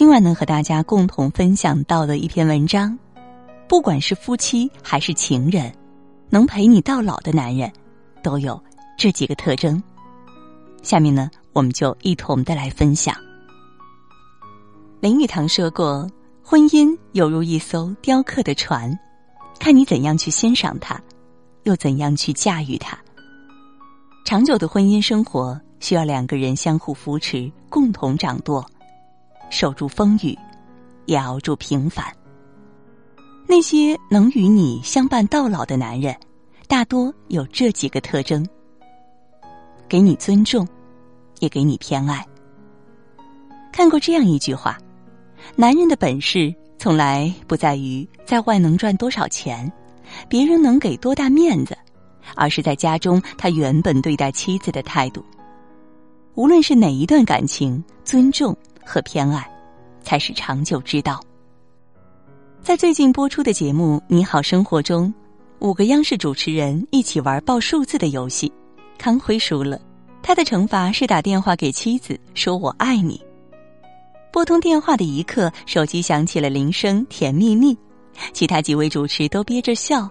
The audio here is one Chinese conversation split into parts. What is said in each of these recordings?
今晚能和大家共同分享到的一篇文章，不管是夫妻还是情人，能陪你到老的男人，都有这几个特征。下面呢，我们就一同的来分享。林语堂说过：“婚姻犹如一艘雕刻的船，看你怎样去欣赏它，又怎样去驾驭它。”长久的婚姻生活需要两个人相互扶持，共同掌舵。守住风雨，也熬住平凡。那些能与你相伴到老的男人，大多有这几个特征：给你尊重，也给你偏爱。看过这样一句话：男人的本事从来不在于在外能赚多少钱，别人能给多大面子，而是在家中他原本对待妻子的态度。无论是哪一段感情，尊重。和偏爱，才是长久之道。在最近播出的节目《你好生活》中，五个央视主持人一起玩报数字的游戏，康辉输了，他的惩罚是打电话给妻子说“我爱你”。拨通电话的一刻，手机响起了铃声，甜蜜蜜。其他几位主持都憋着笑，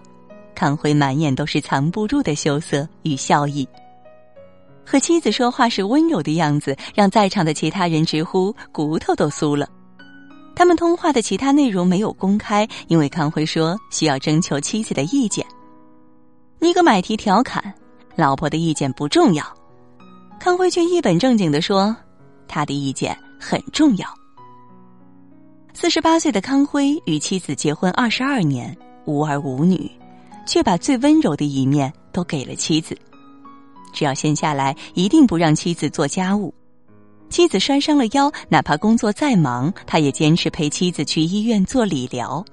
康辉满眼都是藏不住的羞涩与笑意。和妻子说话时温柔的样子，让在场的其他人直呼骨头都酥了。他们通话的其他内容没有公开，因为康辉说需要征求妻子的意见。尼格买提调侃：“老婆的意见不重要。”康辉却一本正经的说：“他的意见很重要。”四十八岁的康辉与妻子结婚二十二年，无儿无女，却把最温柔的一面都给了妻子。只要闲下来，一定不让妻子做家务。妻子摔伤了腰，哪怕工作再忙，他也坚持陪妻子去医院做理疗。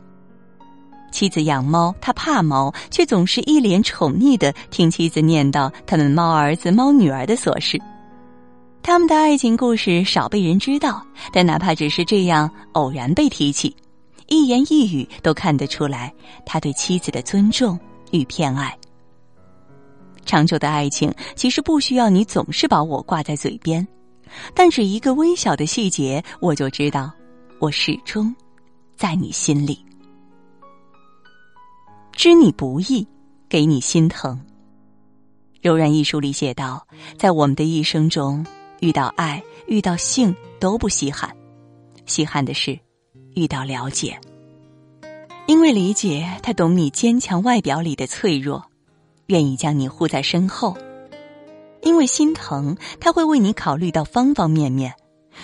妻子养猫，他怕猫，却总是一脸宠溺的听妻子念叨他们猫儿子、猫女儿的琐事。他们的爱情故事少被人知道，但哪怕只是这样偶然被提起，一言一语都看得出来他对妻子的尊重与偏爱。长久的爱情其实不需要你总是把我挂在嘴边，但只一个微小的细节，我就知道我始终在你心里。知你不易，给你心疼。柔软一书里写道，在我们的一生中，遇到爱、遇到性都不稀罕，稀罕的是遇到了解。因为理解，他懂你坚强外表里的脆弱。愿意将你护在身后，因为心疼，他会为你考虑到方方面面，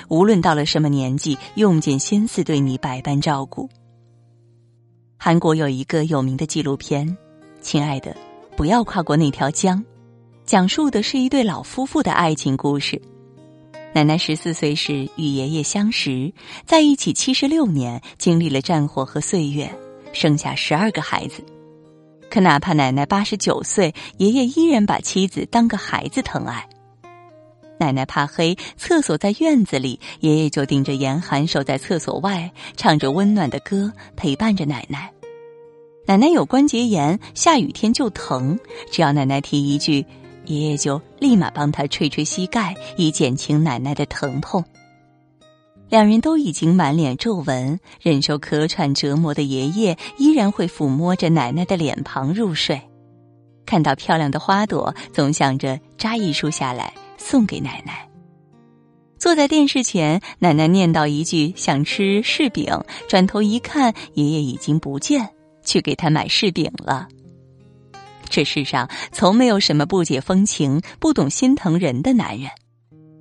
无论到了什么年纪，用尽心思对你百般照顾。韩国有一个有名的纪录片，《亲爱的，不要跨过那条江》，讲述的是一对老夫妇的爱情故事。奶奶十四岁时与爷爷相识，在一起七十六年，经历了战火和岁月，生下十二个孩子。可哪怕奶奶八十九岁，爷爷依然把妻子当个孩子疼爱。奶奶怕黑，厕所在院子里，爷爷就顶着严寒守在厕所外，唱着温暖的歌陪伴着奶奶。奶奶有关节炎，下雨天就疼，只要奶奶提一句，爷爷就立马帮她吹吹膝盖，以减轻奶奶的疼痛。两人都已经满脸皱纹，忍受咳喘折磨的爷爷，依然会抚摸着奶奶的脸庞入睡。看到漂亮的花朵，总想着摘一束下来送给奶奶。坐在电视前，奶奶念叨一句想吃柿饼，转头一看，爷爷已经不见，去给他买柿饼了。这世上从没有什么不解风情、不懂心疼人的男人。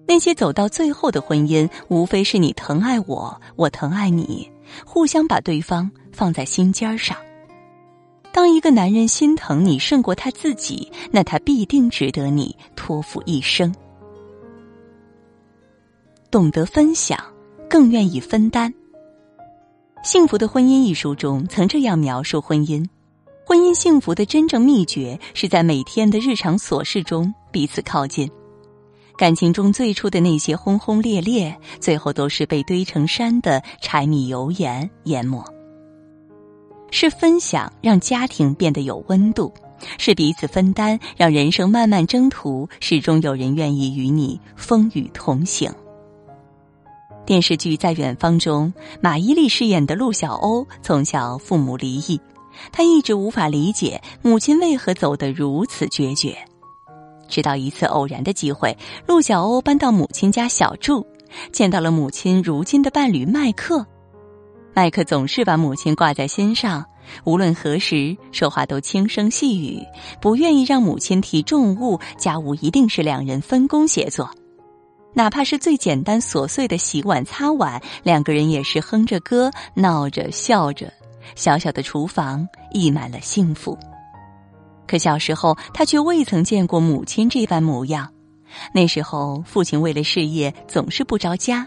那些走到最后的婚姻，无非是你疼爱我，我疼爱你，互相把对方放在心尖上。当一个男人心疼你胜过他自己，那他必定值得你托付一生。懂得分享，更愿意分担。《幸福的婚姻》一书中曾这样描述婚姻：婚姻幸福的真正秘诀，是在每天的日常琐事中彼此靠近。感情中最初的那些轰轰烈烈，最后都是被堆成山的柴米油盐淹没。是分享让家庭变得有温度，是彼此分担让人生漫漫征途始终有人愿意与你风雨同行。电视剧《在远方》中，马伊琍饰演的陆小欧从小父母离异，她一直无法理解母亲为何走得如此决绝。直到一次偶然的机会，陆小欧搬到母亲家小住，见到了母亲如今的伴侣麦克。麦克总是把母亲挂在心上，无论何时说话都轻声细语，不愿意让母亲提重物，家务一定是两人分工协作。哪怕是最简单琐碎的洗碗擦碗，两个人也是哼着歌，闹着笑着，小小的厨房溢满了幸福。可小时候，他却未曾见过母亲这般模样。那时候，父亲为了事业总是不着家，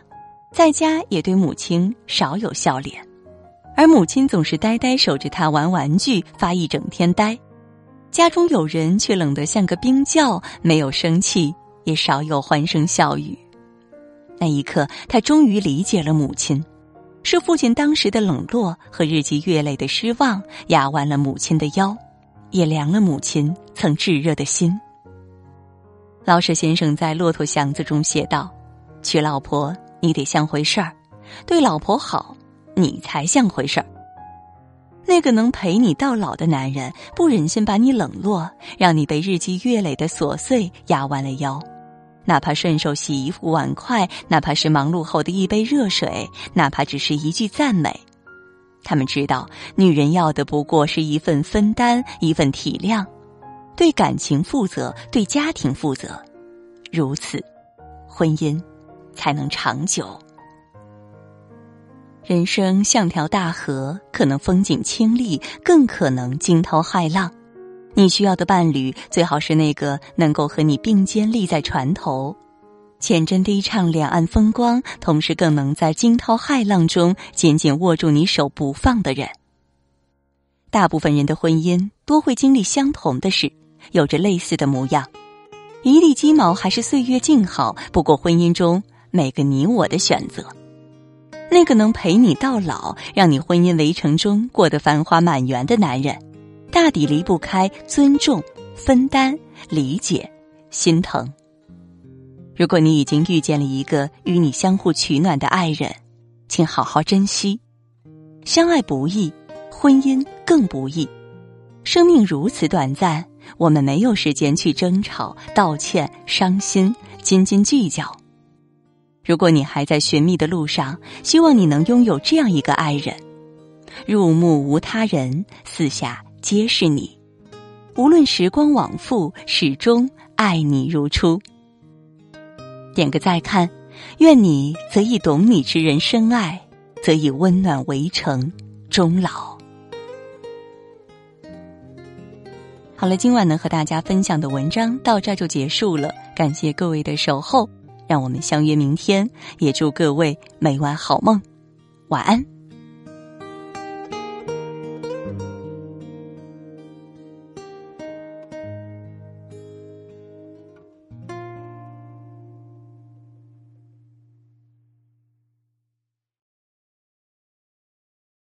在家也对母亲少有笑脸，而母亲总是呆呆守着他玩玩具，发一整天呆。家中有人却冷得像个冰窖，没有生气。也少有欢声笑语。那一刻，他终于理解了母亲，是父亲当时的冷落和日积月累的失望压弯了母亲的腰，也凉了母亲曾炙热的心。老舍先生在《骆驼祥子》中写道：“娶老婆，你得像回事儿；对老婆好，你才像回事儿。那个能陪你到老的男人，不忍心把你冷落，让你被日积月累的琐碎压弯了腰。”哪怕顺手洗一副碗筷，哪怕是忙碌后的一杯热水，哪怕只是一句赞美，他们知道，女人要的不过是一份分担，一份体谅，对感情负责，对家庭负责，如此，婚姻才能长久。人生像条大河，可能风景清丽，更可能惊涛骇浪。你需要的伴侣最好是那个能够和你并肩立在船头，浅斟低唱两岸风光，同时更能在惊涛骇浪中紧紧握住你手不放的人。大部分人的婚姻多会经历相同的事，有着类似的模样。一地鸡毛还是岁月静好，不过婚姻中每个你我的选择。那个能陪你到老，让你婚姻围城中过得繁花满园的男人。大抵离不开尊重、分担、理解、心疼。如果你已经遇见了一个与你相互取暖的爱人，请好好珍惜。相爱不易，婚姻更不易。生命如此短暂，我们没有时间去争吵、道歉、伤心、斤斤计较。如果你还在寻觅的路上，希望你能拥有这样一个爱人：入目无他人，四下。皆是你，无论时光往复，始终爱你如初。点个再看，愿你则以懂你之人深爱，则以温暖围城终老。好了，今晚能和大家分享的文章到这就结束了，感谢各位的守候，让我们相约明天，也祝各位每晚好梦，晚安。